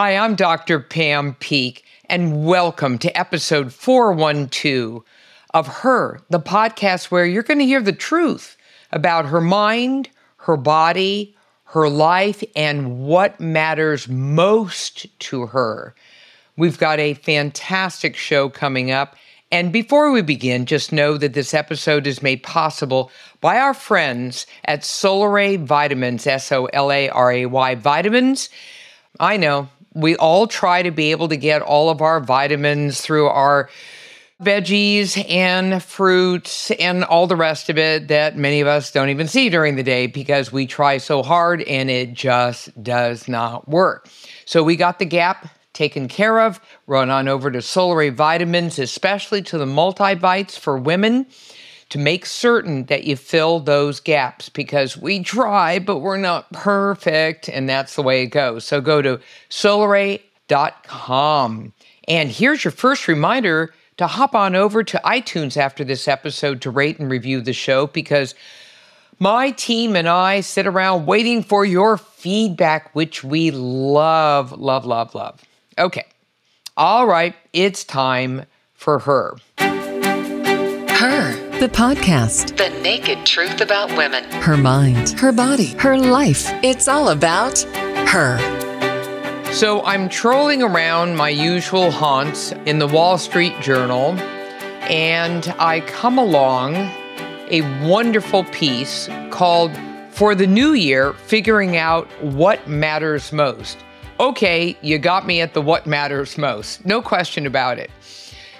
Hi, I'm Dr. Pam Peeke, and welcome to episode 412 of Her, the podcast where you're going to hear the truth about her mind, her body, her life, and what matters most to her. We've got a fantastic show coming up. And before we begin, just know that this episode is made possible by our friends at Solaray Vitamins, S O L A R A Y Vitamins. I know we all try to be able to get all of our vitamins through our veggies and fruits and all the rest of it that many of us don't even see during the day because we try so hard and it just does not work. So we got the gap taken care of. Run on over to Solaray Vitamins, especially to the multivites for women to make certain that you fill those gaps because we try, but we're not perfect, and that's the way it goes. So go to solaray.com. And here's your first reminder to hop on over to iTunes after this episode to rate and review the show because my team and I sit around waiting for your feedback, which we love, love, love, love. Okay. All right. It's time for her. Her, the podcast. The naked truth about women. Her mind, her body, her life. It's all about her. So I'm trolling around my usual haunts in the Wall Street Journal, and I come along a wonderful piece called For the New Year Figuring Out What Matters Most. Okay, you got me at the what matters most, no question about it.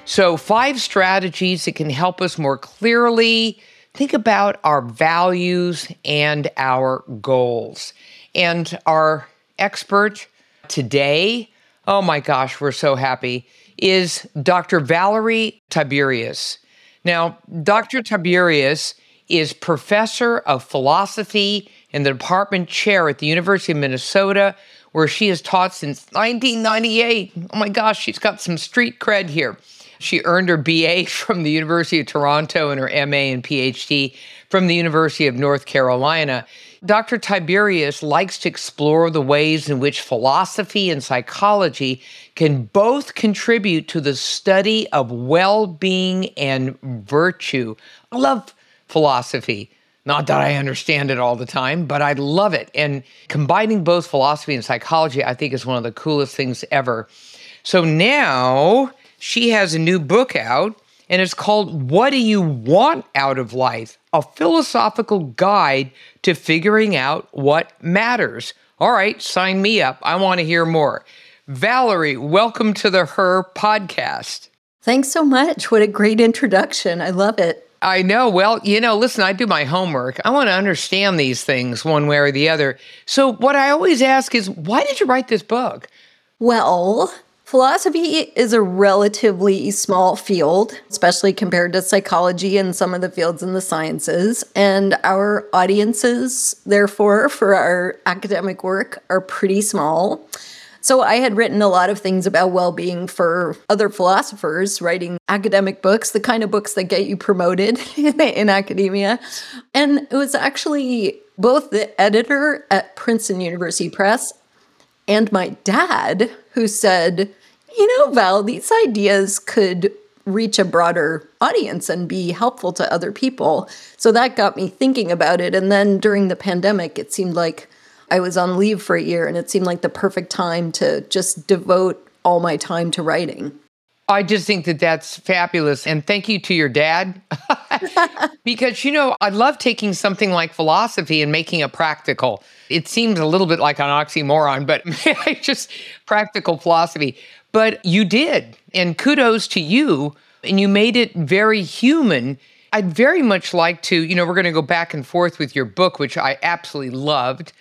So, five strategies that can help us more clearly think about our values and our goals. And our expert today, oh my gosh, we're so happy, is Dr. Valerie Tiberius. Now, Dr. Tiberius is professor of philosophy and the department chair at the University of Minnesota, where she has taught since 1998. Oh my gosh, she's got some street cred here. She earned her BA from the University of Toronto and her MA and PhD from the University of North Carolina. Dr. Tiberius likes to explore the ways in which philosophy and psychology can both contribute to the study of well being and virtue. I love philosophy. Not that I understand it all the time, but I love it. And combining both philosophy and psychology, I think, is one of the coolest things ever. So now she has a new book out, and it's called What Do You Want Out of Life? A philosophical guide to figuring out what matters. All right, sign me up. I want to hear more. Valerie, welcome to the Her podcast. Thanks so much. What a great introduction. I love it. I know. Well, you know, listen, I do my homework. I want to understand these things one way or the other. So, what I always ask is, why did you write this book? Well, philosophy is a relatively small field, especially compared to psychology and some of the fields in the sciences. And our audiences, therefore, for our academic work are pretty small. So I had written a lot of things about well being for other philosophers, writing academic books, the kind of books that get you promoted in academia. And it was actually both the editor at Princeton University Press and my dad who said, you know, Val, these ideas could reach a broader audience and be helpful to other people. So that got me thinking about it. And then during the pandemic, it seemed like I was on leave for a year and it seemed like the perfect time to just devote all my time to writing. I just think that that's fabulous. And thank you to your dad. because, you know, I love taking something like philosophy and making it practical. It seems a little bit like an oxymoron, but just practical philosophy. But you did. And kudos to you. And you made it very human. I'd very much like to, you know, we're going to go back and forth with your book, which I absolutely loved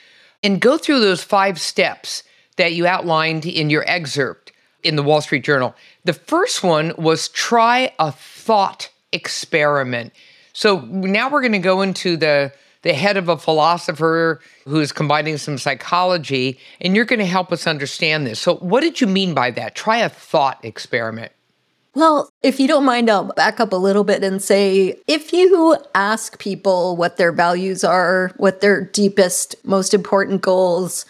and go through those five steps that you outlined in your excerpt in the Wall Street Journal. The first one was try a thought experiment. So now we're going to go into the the head of a philosopher who's combining some psychology and you're going to help us understand this. So what did you mean by that? Try a thought experiment. Well, if you don't mind, I'll back up a little bit and say if you ask people what their values are, what their deepest, most important goals,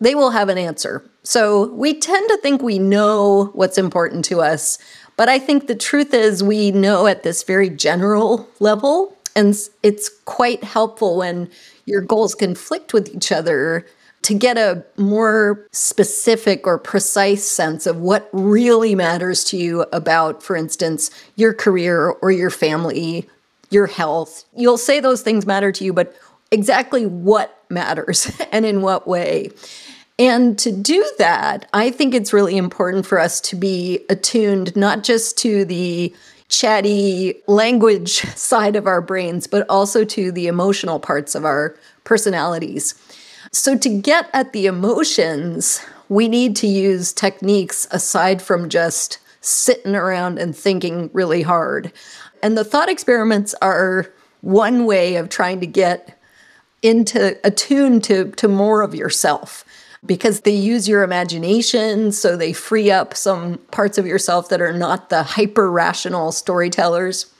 they will have an answer. So we tend to think we know what's important to us. But I think the truth is, we know at this very general level. And it's quite helpful when your goals conflict with each other to get a more specific or precise sense of what really matters to you about, for instance, your career or your family, your health. You'll say those things matter to you, but exactly what matters and in what way. And to do that, I think it's really important for us to be attuned not just to the chatty language side of our brains, but also to the emotional parts of our personalities. So, to get at the emotions, we need to use techniques aside from just sitting around and thinking really hard. And the thought experiments are one way of trying to get into attuned to, to more of yourself because they use your imagination. So they free up some parts of yourself that are not the hyper rational storytellers.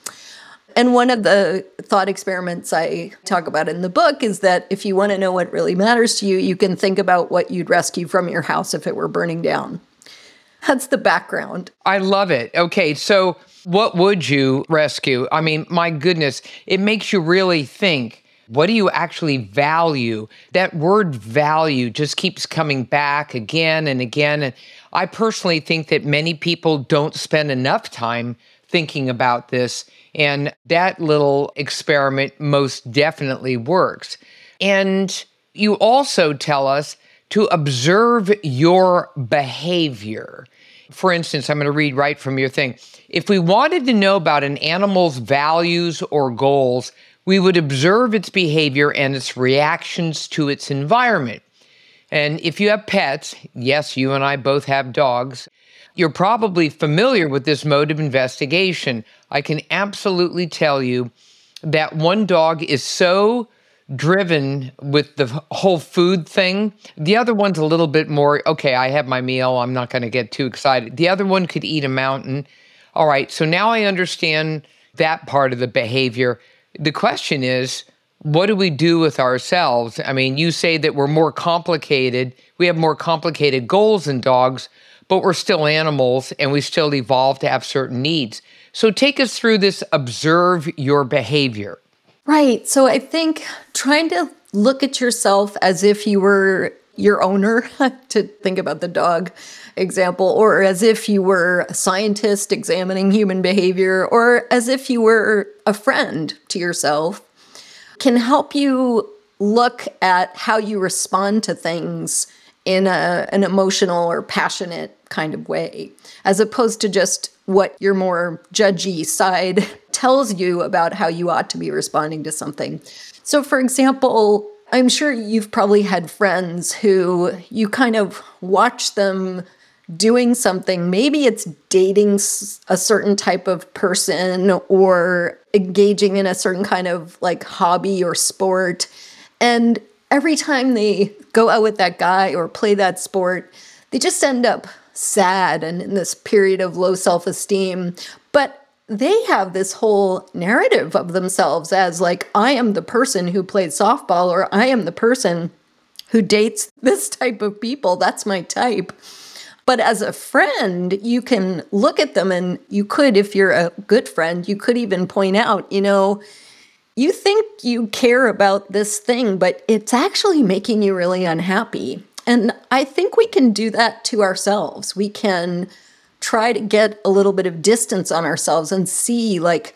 And one of the thought experiments I talk about in the book is that if you want to know what really matters to you, you can think about what you'd rescue from your house if it were burning down. That's the background. I love it. Okay, so what would you rescue? I mean, my goodness, it makes you really think. What do you actually value? That word value just keeps coming back again and again. And I personally think that many people don't spend enough time thinking about this. And that little experiment most definitely works. And you also tell us to observe your behavior. For instance, I'm going to read right from your thing. If we wanted to know about an animal's values or goals, we would observe its behavior and its reactions to its environment. And if you have pets, yes, you and I both have dogs, you're probably familiar with this mode of investigation. I can absolutely tell you that one dog is so driven with the whole food thing. The other one's a little bit more, okay, I have my meal. I'm not going to get too excited. The other one could eat a mountain. All right, so now I understand that part of the behavior. The question is, what do we do with ourselves? I mean, you say that we're more complicated, we have more complicated goals than dogs but we're still animals and we still evolve to have certain needs. So take us through this observe your behavior. Right. So I think trying to look at yourself as if you were your owner, to think about the dog example, or as if you were a scientist examining human behavior, or as if you were a friend to yourself, can help you look at how you respond to things in a, an emotional or passionate kind of way, as opposed to just what your more judgy side tells you about how you ought to be responding to something. So, for example, I'm sure you've probably had friends who you kind of watch them doing something. Maybe it's dating a certain type of person or engaging in a certain kind of like hobby or sport. And every time they go out with that guy or play that sport, they just end up sad and in this period of low self esteem. But they have this whole narrative of themselves as like, I am the person who played softball, or I am the person who dates this type of people. That's my type. But as a friend, you can look at them and you could, if you're a good friend, you could even point out, you know, you think you care about this thing, but it's actually making you really unhappy. And I think we can do that to ourselves. We can try to get a little bit of distance on ourselves and see, like,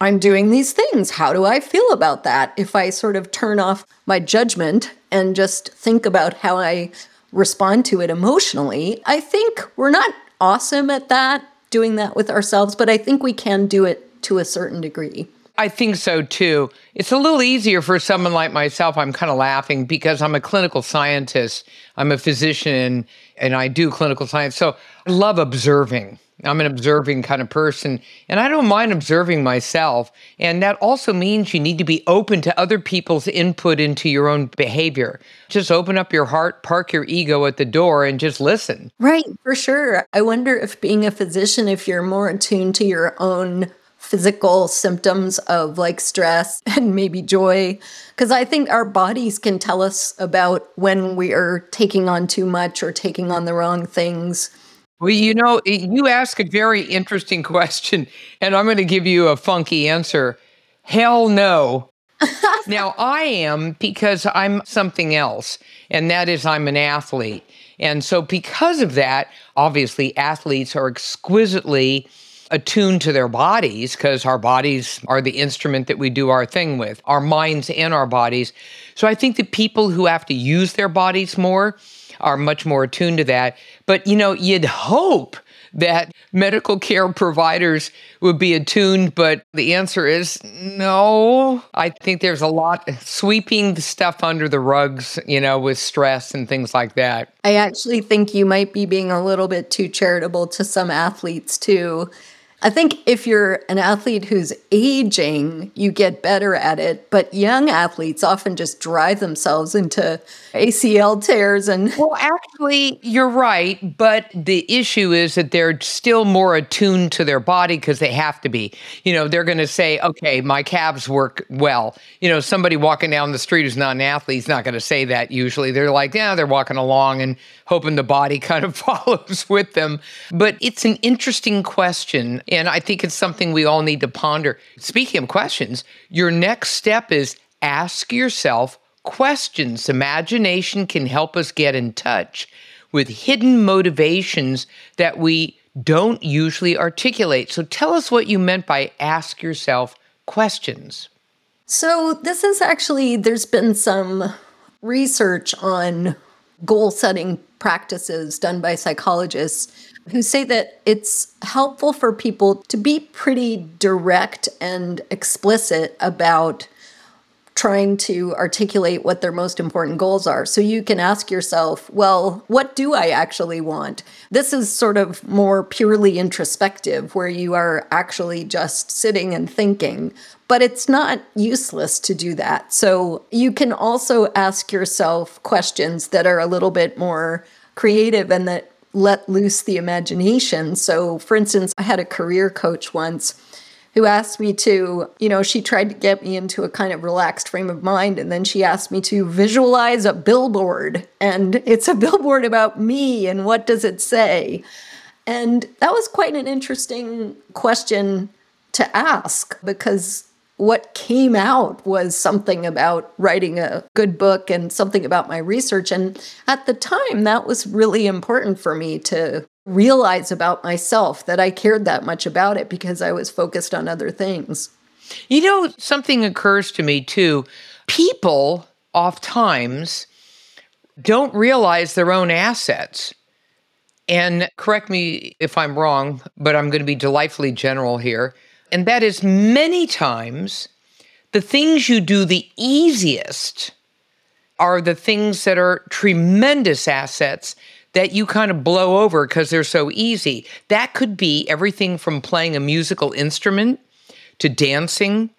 I'm doing these things. How do I feel about that? If I sort of turn off my judgment and just think about how I respond to it emotionally, I think we're not awesome at that, doing that with ourselves, but I think we can do it to a certain degree. I think so too. It's a little easier for someone like myself. I'm kind of laughing because I'm a clinical scientist. I'm a physician and I do clinical science. So I love observing. I'm an observing kind of person and I don't mind observing myself. And that also means you need to be open to other people's input into your own behavior. Just open up your heart, park your ego at the door, and just listen. Right, for sure. I wonder if being a physician, if you're more attuned to your own physical symptoms of like stress and maybe joy. Because I think our bodies can tell us about when we are taking on too much or taking on the wrong things. Well, you know, you ask a very interesting question, and I'm going to give you a funky answer. Hell no. now, I am because I'm something else, and that is I'm an athlete. And so, because of that, obviously, athletes are exquisitely attuned to their bodies because our bodies are the instrument that we do our thing with, our minds and our bodies. So, I think that people who have to use their bodies more are much more attuned to that. But, you know, you'd hope that medical care providers would be attuned, but the answer is no. I think there's a lot sweeping the stuff under the rugs, you know, with stress and things like that. I actually think you might be being a little bit too charitable to some athletes, too. I think if you're an athlete who's aging, you get better at it. But young athletes often just drive themselves into ACL tears and. Well, actually, you're right. But the issue is that they're still more attuned to their body because they have to be. You know, they're going to say, okay, my calves work well. You know, somebody walking down the street who's not an athlete is not going to say that usually. They're like, yeah, they're walking along and hoping the body kind of follows with them. But it's an interesting question. And I think it's something we all need to ponder. Speaking of questions, your next step is ask yourself questions. Imagination can help us get in touch with hidden motivations that we don't usually articulate. So tell us what you meant by ask yourself questions. So, this is actually, there's been some research on goal setting practices done by psychologists who say that it's helpful for people to be pretty direct and explicit about trying to articulate what their most important goals are. So you can ask yourself, well, what do I actually want? This is sort of more purely introspective, where you are actually just sitting and thinking, but it's not useless to do that. So you can also ask yourself questions that are a little bit more creative and that let loose the imagination. So, for instance, I had a career coach once who asked me to, you know, she tried to get me into a kind of relaxed frame of mind. And then she asked me to visualize a billboard. And it's a billboard about me. And what does it say? And that was quite an interesting question to ask because what came out was something about writing a good book and something about my research. And at the time, that was really important for me to realize about myself that I cared that much about it because I was focused on other things. You know, something occurs to me too. People oftentimes don't realize their own assets. And correct me if I'm wrong, but I'm going to be delightfully general here. And that is many times the things you do the easiest are the things that are tremendous assets that you kind of blow over because they're so easy. That could be everything from playing a musical instrument to dancing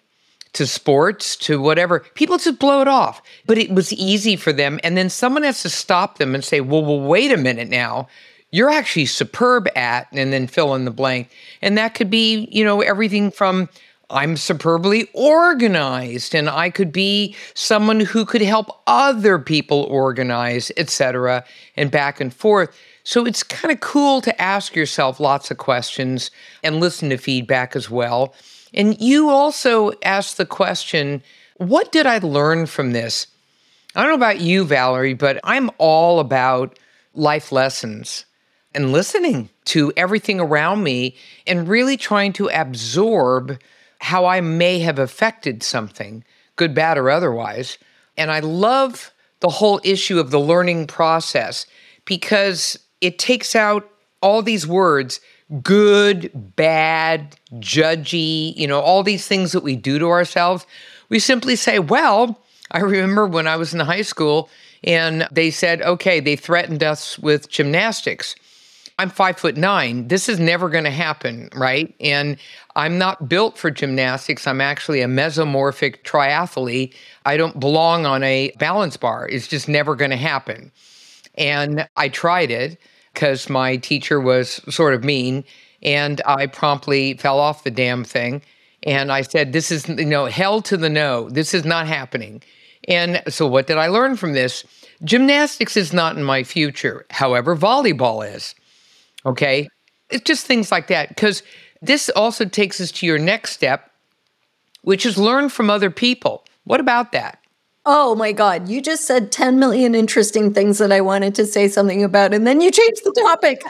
to sports to whatever. People just blow it off, but it was easy for them. And then someone has to stop them and say, well, well, wait a minute now. You're actually superb at, and then fill in the blank. And that could be, you know, everything from I'm superbly organized and I could be someone who could help other people organize, etc., and back and forth. So it's kind of cool to ask yourself lots of questions and listen to feedback as well. And you also ask the question, what did I learn from this? I don't know about you, Valerie, but I'm all about life lessons and listening to everything around me and really trying to absorb how I may have affected something, good, bad, or otherwise. And I love the whole issue of the learning process because it takes out all these words good, bad, judgy, you know, all these things that we do to ourselves. We simply say, well, I remember when I was in high school and they said, okay, they threatened us with gymnastics. I'm five foot nine. This is never going to happen, right? And I'm not built for gymnastics. I'm actually a mesomorphic triathlete. I don't belong on a balance bar. It's just never going to happen. And I tried it because my teacher was sort of mean, and I promptly fell off the damn thing. And I said, This is, you know, hell to the no. This is not happening. And so, what did I learn from this? Gymnastics is not in my future. However, volleyball is. Okay. It's just things like that. Because this also takes us to your next step, which is learn from other people. What about that? Oh my God, you just said 10 million interesting things that I wanted to say something about, and then you changed the topic.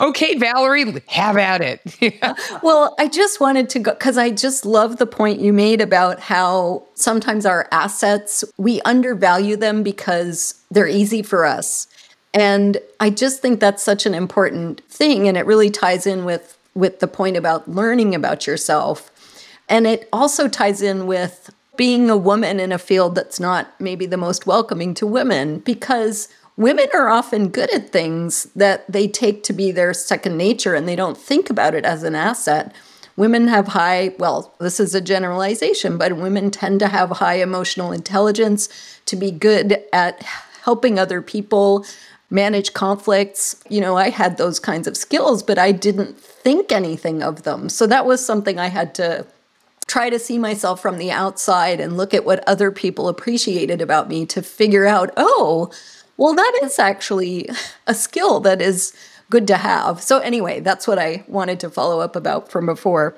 okay, Valerie, have at it. well, I just wanted to go because I just love the point you made about how sometimes our assets, we undervalue them because they're easy for us. And I just think that's such an important thing. And it really ties in with, with the point about learning about yourself. And it also ties in with being a woman in a field that's not maybe the most welcoming to women because women are often good at things that they take to be their second nature and they don't think about it as an asset. Women have high, well, this is a generalization, but women tend to have high emotional intelligence, to be good at helping other people manage conflicts. You know, I had those kinds of skills, but I didn't think anything of them. So that was something I had to try to see myself from the outside and look at what other people appreciated about me to figure out, oh, well, that is actually a skill that is good to have. So, anyway, that's what I wanted to follow up about from before.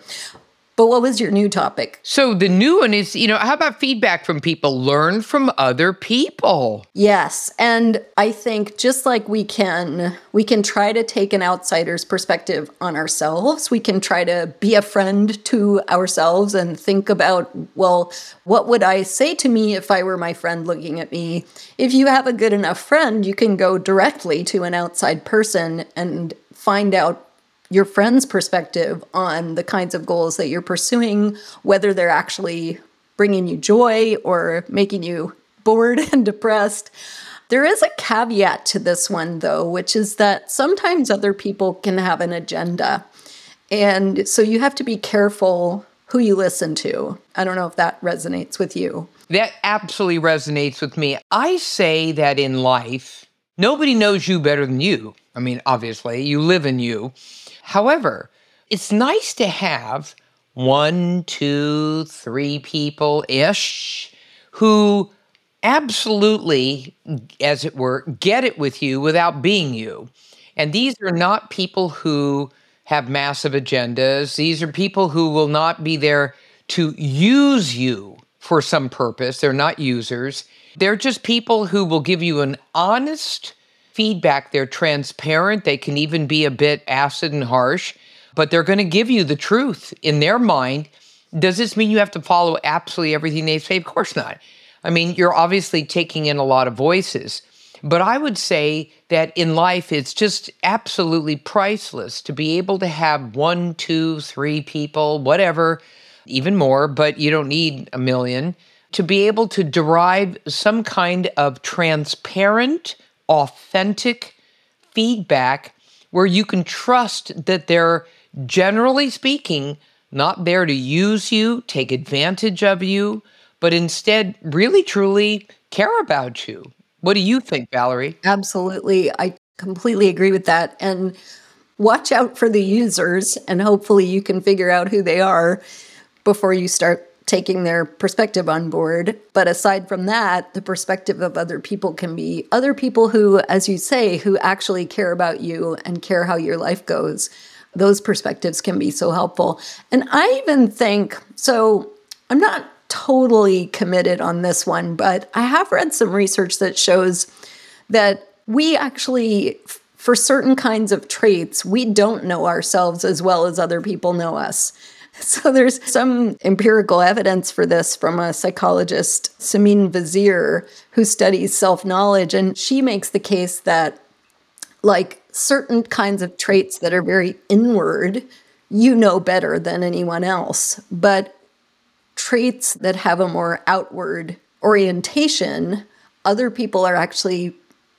But what was your new topic? So the new one is, you know, how about feedback from people? Learn from other people. Yes, and I think just like we can we can try to take an outsider's perspective on ourselves, we can try to be a friend to ourselves and think about, well, what would I say to me if I were my friend looking at me? If you have a good enough friend, you can go directly to an outside person and find out your friend's perspective on the kinds of goals that you're pursuing, whether they're actually bringing you joy or making you bored and depressed. There is a caveat to this one, though, which is that sometimes other people can have an agenda. And so you have to be careful who you listen to. I don't know if that resonates with you. That absolutely resonates with me. I say that in life, nobody knows you better than you. I mean, obviously, you live in you. However, it's nice to have one, two, three people ish who absolutely, as it were, get it with you without being you. And these are not people who have massive agendas. These are people who will not be there to use you for some purpose. They're not users. They're just people who will give you an honest, feedback. They're transparent. They can even be a bit acid and harsh, but they're going to give you the truth in their mind. Does this mean you have to follow absolutely everything they say? Of course not. I mean, you're obviously taking in a lot of voices. But I would say that in life, it's just absolutely priceless to be able to have one, two, three people, whatever, even more, but you don't need a million, to be able to derive some kind of transparent, authentic feedback where you can trust that they're generally speaking not there to use you, take advantage of you, but instead really truly care about you. What do you think, Valerie? Absolutely. I completely agree with that. And watch out for the users, and hopefully you can figure out who they are before you start taking their perspective on board. But aside from that, the perspective of other people can be other people who, as you say, who actually care about you and care how your life goes. Those perspectives can be so helpful. And I even think so, I'm not totally committed on this one, but I have read some research that shows that we actually for certain kinds of traits, we don't know ourselves as well as other people know us. So there's some empirical evidence for this from a psychologist, Simine Vazire, who studies self-knowledge. And she makes the case that like certain kinds of traits that are very inward, you know better than anyone else, but traits that have a more outward orientation, other people are actually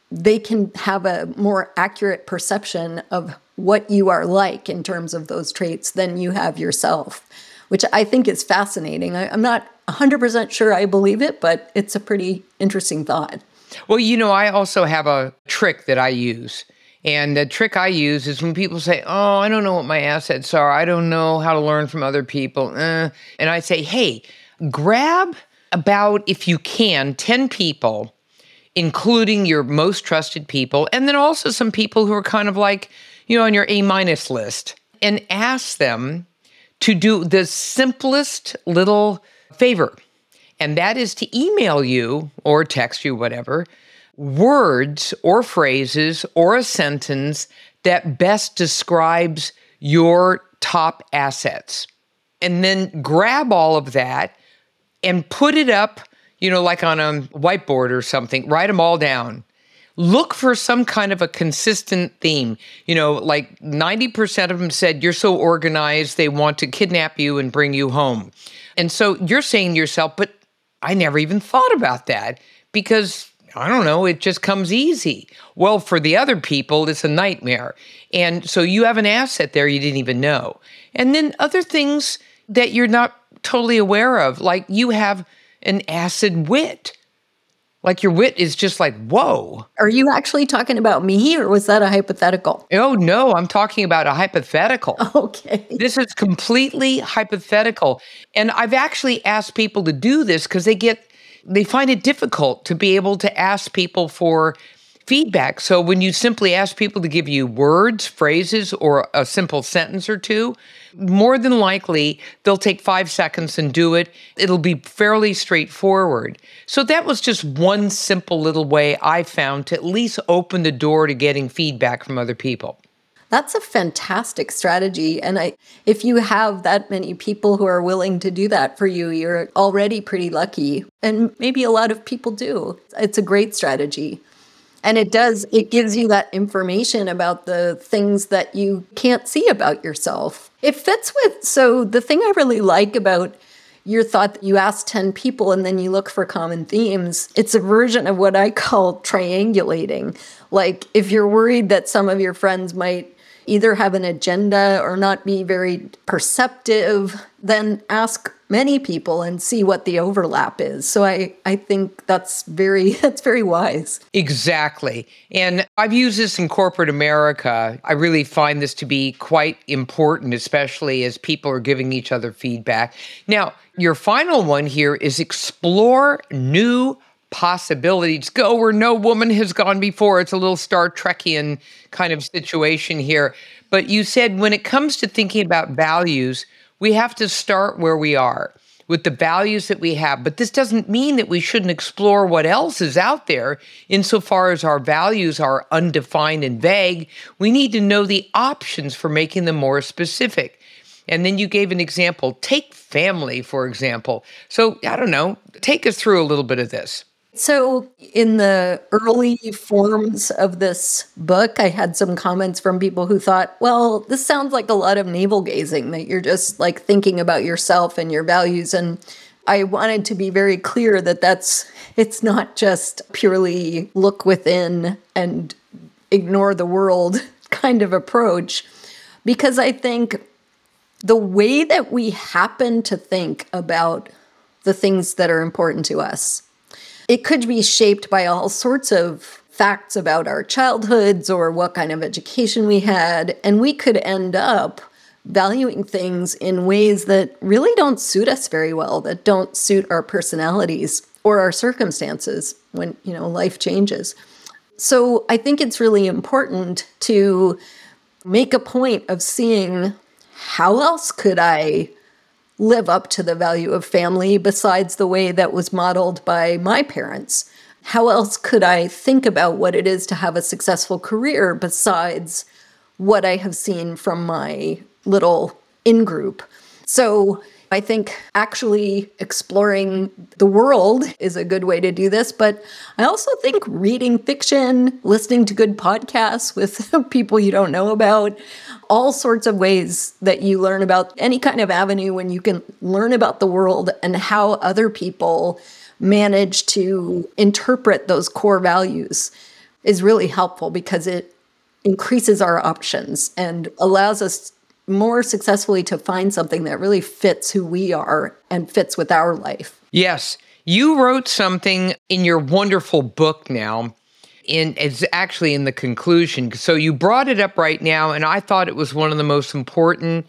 they can have a more accurate perception of what you are like in terms of those traits than you have yourself, which I think is fascinating. I, am not 100% sure I believe it, but it's a pretty interesting thought. Well, you know, I also have a trick that I use. And the trick I use is when people say, Oh, I don't know what my assets are. I don't know how to learn from other people. Eh. And I say, Hey, grab about, if you can, 10 people, including your most trusted people, and then also some people who are kind of like, you know, on your A minus list, and ask them to do the simplest little favor. And that is to email you or text you, whatever, words or phrases or a sentence that best describes your top assets. And then grab all of that and put it up, you know, like on a whiteboard or something, write them all down. Look for some kind of a consistent theme. You know, like 90% of them said, You're so organized, they want to kidnap you and bring you home. And so you're saying to yourself, But I never even thought about that because I don't know, it just comes easy. Well, for the other people, it's a nightmare. And so you have an asset there you didn't even know. And then other things that you're not totally aware of, like you have an acid wit. Like your wit is just like, whoa. Are you actually talking about me or was that a hypothetical? Oh, no, I'm talking about a hypothetical. Okay. This is completely hypothetical. And I've actually asked people to do this because they get they find it difficult to be able to ask people for feedback. So when you simply ask people to give you words, phrases, or a simple sentence or two, more than likely they'll take five seconds and do it. It'll be fairly straightforward. So that was just one simple little way I found to at least open the door to getting feedback from other people. That's a fantastic strategy. And I, if you have that many people who are willing to do that for you, you're already pretty lucky. And maybe a lot of people do. It's a great strategy. And it does, it gives you that information about the things that you can't see about yourself. It fits with, so the thing I really like about your thought that you ask 10 people and then you look for common themes, it's a version of what I call triangulating. Like if you're worried that some of your friends might either have an agenda or not be very perceptive, then ask many people and see what the overlap is. So I, I think that's very that's very wise. Exactly. And I've used this in corporate America. I really find this to be quite important, especially as people are giving each other feedback. Now, your final one here is explore new possibilities. Go where no woman has gone before. It's a little Star Trekian kind of situation here. But you said when it comes to thinking about values, we have to start where we are with the values that we have. But this doesn't mean that we shouldn't explore what else is out there insofar as our values are undefined and vague. We need to know the options for making them more specific. And then you gave an example. Take family, for example. So, I don't know, take us through a little bit of this. So, in the early forms of this book, I had some comments from people who thought, well, this sounds like a lot of navel gazing, that you're just like thinking about yourself and your values. And I wanted to be very clear that that's, it's not just purely look within and ignore the world kind of approach, because I think the way that we happen to think about the things that are important to us it could be shaped by all sorts of facts about our childhoods or what kind of education we had, and we could end up valuing things in ways that really don't suit us very well, that don't suit our personalities or our circumstances when, you know, life changes. So I think it's really important to make a point of seeing how else could I live up to the value of family besides the way that was modeled by my parents? How else could I think about what it is to have a successful career besides what I have seen from my little in group? So, I think actually exploring the world is a good way to do this, but I also think reading fiction, listening to good podcasts with people you don't know about, all sorts of ways that you learn about any kind of avenue when you can learn about the world and how other people manage to interpret those core values is really helpful because it increases our options and allows us more successfully to find something that really fits who we are and fits with our life. Yes. You wrote something in your wonderful book now. in it's actually in the conclusion. So you brought it up right now, and I thought it was one of the most important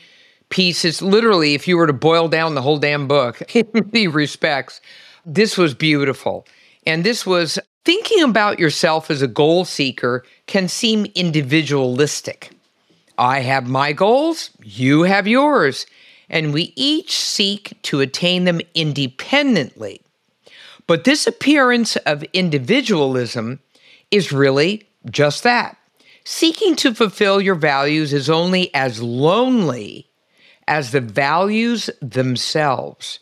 pieces. Literally, if you were to boil down the whole damn book in many respects, this was beautiful. And this was thinking about yourself as a goal seeker can seem individualistic. I have my goals, you have yours, and we each seek to attain them independently. But this appearance of individualism is really just that. Seeking to fulfill your values is only as lonely as the values themselves.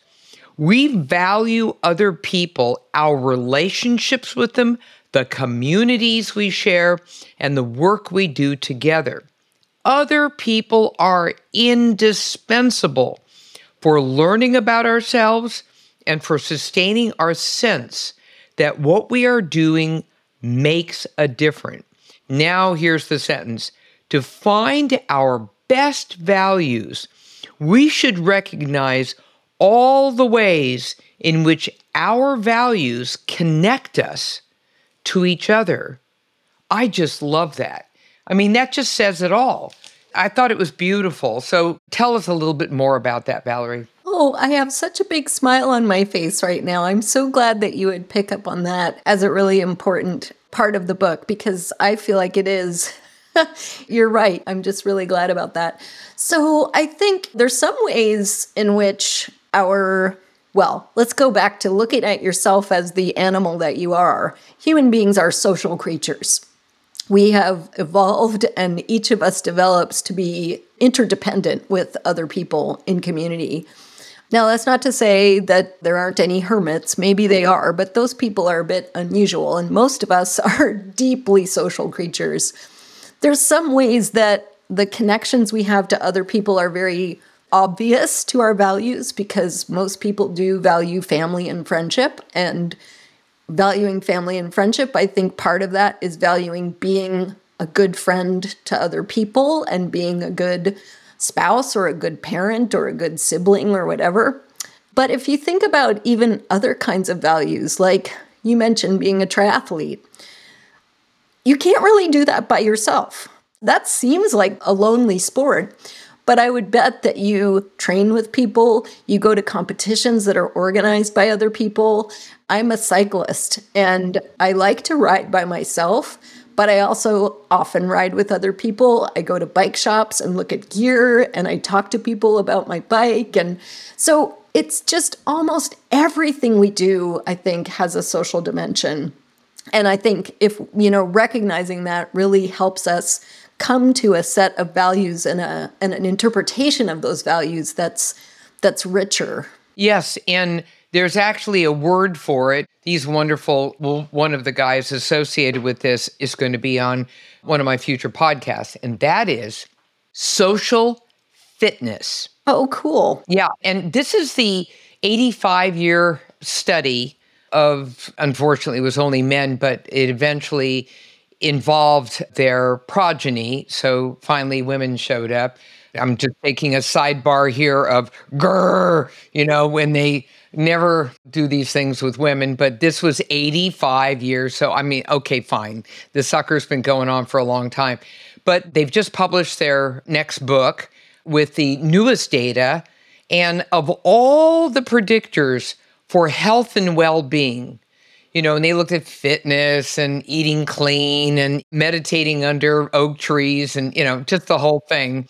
We value other people, our relationships with them, the communities we share, and the work we do together. Other people are indispensable for learning about ourselves and for sustaining our sense that what we are doing makes a difference. Now, here's the sentence to find our best values, we should recognize all the ways in which our values connect us to each other. I just love that. I mean, that just says it all. I thought it was beautiful. So tell us a little bit more about that, Valerie. Oh, I have such a big smile on my face right now. I'm so glad that you would pick up on that as a really important part of the book because I feel like it is. You're right. I'm just really glad about that. So I think there's some ways in which our well, let's go back to looking at yourself as the animal that you are. Human beings are social creatures. We have evolved, and each of us develops to be interdependent with other people in community. Now, that's not to say that there aren't any hermits. Maybe they are, but those people are a bit unusual, and most of us are deeply social creatures. There's some ways that the connections we have to other people are very obvious to our values because most people do value family and friendship. And valuing family and friendship, I think part of that is valuing being a good friend to other people and being a good spouse or a good parent or a good sibling or whatever. But if you think about even other kinds of values, like you mentioned being a triathlete, you can't really do that by yourself. That seems like a lonely sport. But I would bet that you train with people, you go to competitions that are organized by other people. I'm a cyclist and I like to ride by myself, but I also often ride with other people. I go to bike shops and look at gear and I talk to people about my bike. And so it's just almost everything we do, I think, has a social dimension. And I think if, you know, recognizing that really helps us come to a set of values and a and an interpretation of those values that's that's richer. Yes, and there's actually a word for it. These wonderful well, one of the guys associated with this is going to be on one of my future podcasts, and that is social fitness. Oh, cool. Yeah, and this is the 85 year study of unfortunately it was only men, but it eventually involved their progeny. So finally, women showed up. I'm just taking a sidebar here of grr, you know, when they never do these things with women, but this was 85 years. So, I mean, okay, fine. The sucker's been going on for a long time. But they've just published their next book with the newest data. And of all the predictors for health and well being, you know, and they looked at fitness and eating clean and meditating under oak trees and, you know, just the whole thing.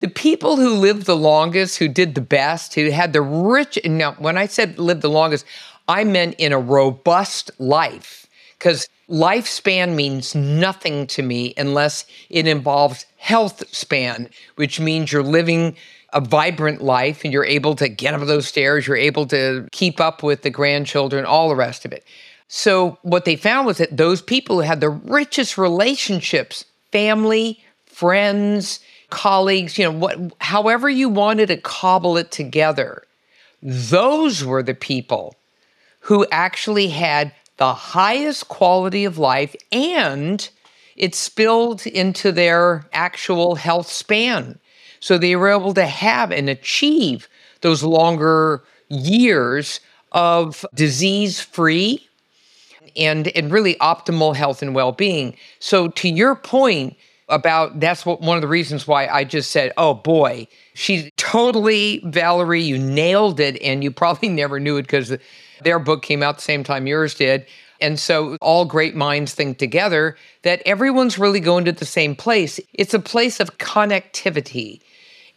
The people who lived the longest, who did the best, who had the rich, now, when I said lived the longest, I meant in a robust life because lifespan means nothing to me unless it involves health span, which means you're living a vibrant life and you're able to get up those stairs, you're able to keep up with the grandchildren, all the rest of it. So, what they found was that those people who had the richest relationships, family, friends, colleagues, you know, what, however you wanted to cobble it together, those were the people who actually had the highest quality of life and it spilled into their actual health span. So they were able to have and achieve those longer years of disease free and, and really optimal health and well being. So, to your point about that's what one of the reasons why I just said, oh boy, she's totally, Valerie, you nailed it. And you probably never knew it because their book came out the same time yours did. And so all great minds think together that everyone's really going to the same place. It's a place of connectivity.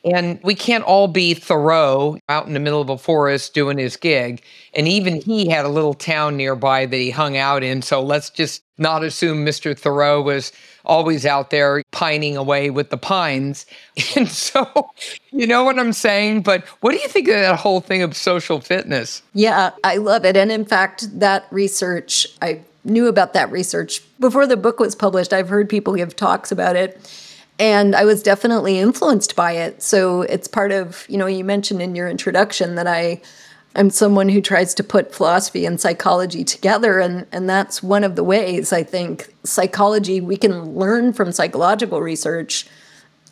And we can't all be Thoreau out in the middle of a forest doing his gig. And even he had a little town nearby that he hung out in. So let's just not assume Mr. Thoreau was always out there pining away with the pines. And so, you know what I'm saying? But what do you think of that whole thing of social fitness? Yeah, I love it. And in fact, that research, I knew about that research before the book was published. I've heard people give talks about it and I was definitely influenced by it. So it's part of, you know, you mentioned in your introduction that I I'm someone who tries to put philosophy and psychology together and and that's one of the ways I think psychology we can learn from psychological research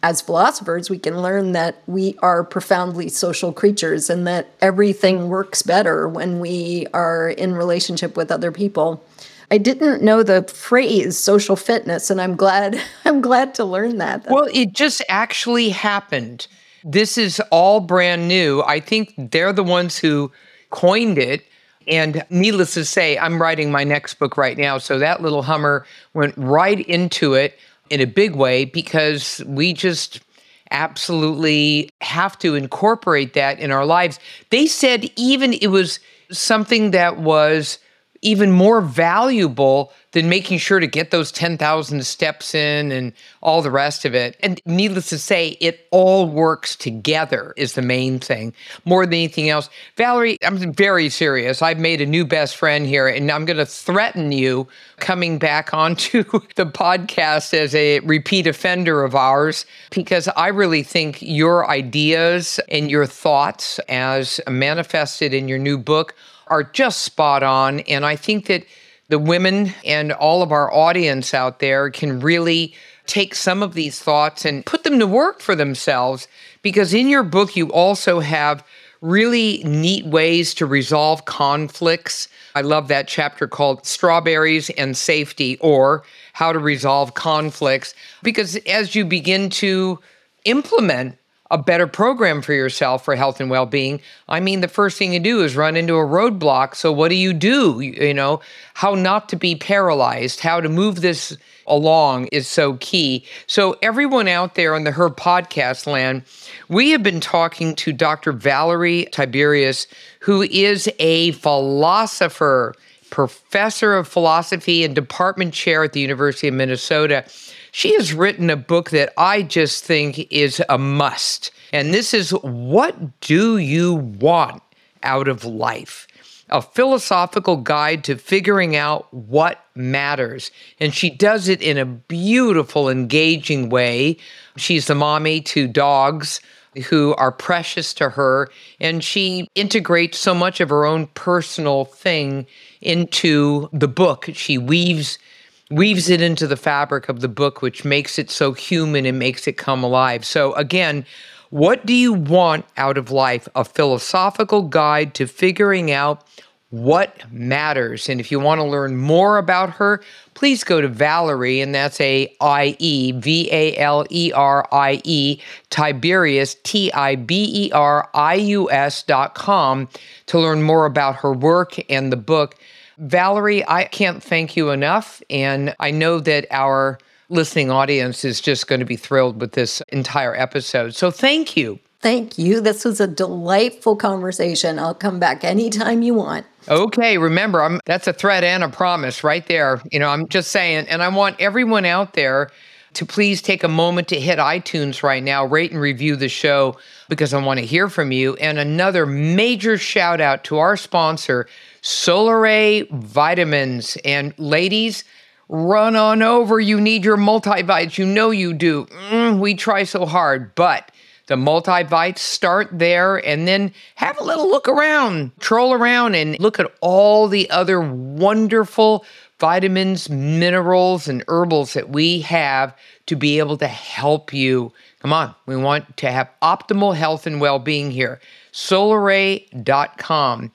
as philosophers we can learn that we are profoundly social creatures and that everything works better when we are in relationship with other people. I didn't know the phrase social fitness, and I'm glad I'm glad to learn that. Well, it just actually happened. This is all brand new. I think they're the ones who coined it. And needless to say, I'm writing my next book right now. So that little Hummer went right into it in a big way because we just absolutely have to incorporate that in our lives. They said even it was something that was even more valuable than making sure to get those 10,000 steps in and all the rest of it. And needless to say, it all works together is the main thing more than anything else. Valerie, I'm very serious. I've made a new best friend here, and I'm going to threaten you coming back onto the podcast as a repeat offender of ours because I really think your ideas and your thoughts, as manifested in your new book, are just spot on. And I think that the women and all of our audience out there can really take some of these thoughts and put them to work for themselves. Because in your book, you also have really neat ways to resolve conflicts. I love that chapter called Strawberries and Safety or How to Resolve Conflicts. Because as you begin to implement a better program for yourself for health and well-being. I mean the first thing you do is run into a roadblock. So what do you do? You know how not to be paralyzed how to move this along is so key. So everyone out there on the her podcast land we have been talking to dr valerie tiberius who is a philosopher professor of philosophy and department chair at the university of minnesota she has written a book that I just think is a must. And this is What Do You Want Out of Life? A philosophical guide to figuring out what matters. And she does it in a beautiful, engaging way. She's the mommy to dogs who are precious to her. And she integrates so much of her own personal thing into the book. She weaves weaves it into the fabric of the book, which makes it so human and makes it come alive. So, again, what do you want out of life? A philosophical guide to figuring out what matters. And if you want to learn more about her, please go to Valerie, and that's a I E V A L E R I E Tiberius T I B E R I U S dot com to learn more about her work and the book. Valerie, I can't thank you enough. And I know that our listening audience is just going to be thrilled with this entire episode. So thank you. Thank you. This was a delightful conversation. I'll come back anytime you want. Okay, remember, I'm, that's a threat and a promise right there. You know, I'm just saying, and I want everyone out there to please take a moment to hit iTunes right now, rate and review the show because I want to hear from you. And another major shout out to our sponsor, Solaray Vitamins. And ladies, run on over. You need your multivites. You know you do. Mm, we try so hard, but the multivites start there and then have a little look around, troll around, and look at all the other wonderful vitamins, minerals, and herbals that we have to be able to help you. Come on, we want to have optimal health and well being here. Solaray.com.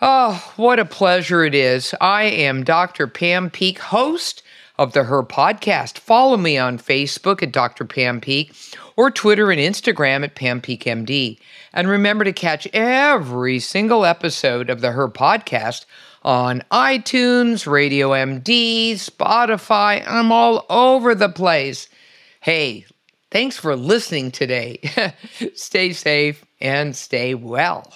Oh, what a pleasure it is. I am Dr. Pam Peeke, host of the Her Podcast. Follow me on Facebook at Dr. Pam Peeke or Twitter and Instagram at Pam Peeke MD. And remember to catch every single episode of the Her Podcast on iTunes, Radio MD, Spotify. I'm all over the place. Hey, thanks for listening today. stay safe and stay well.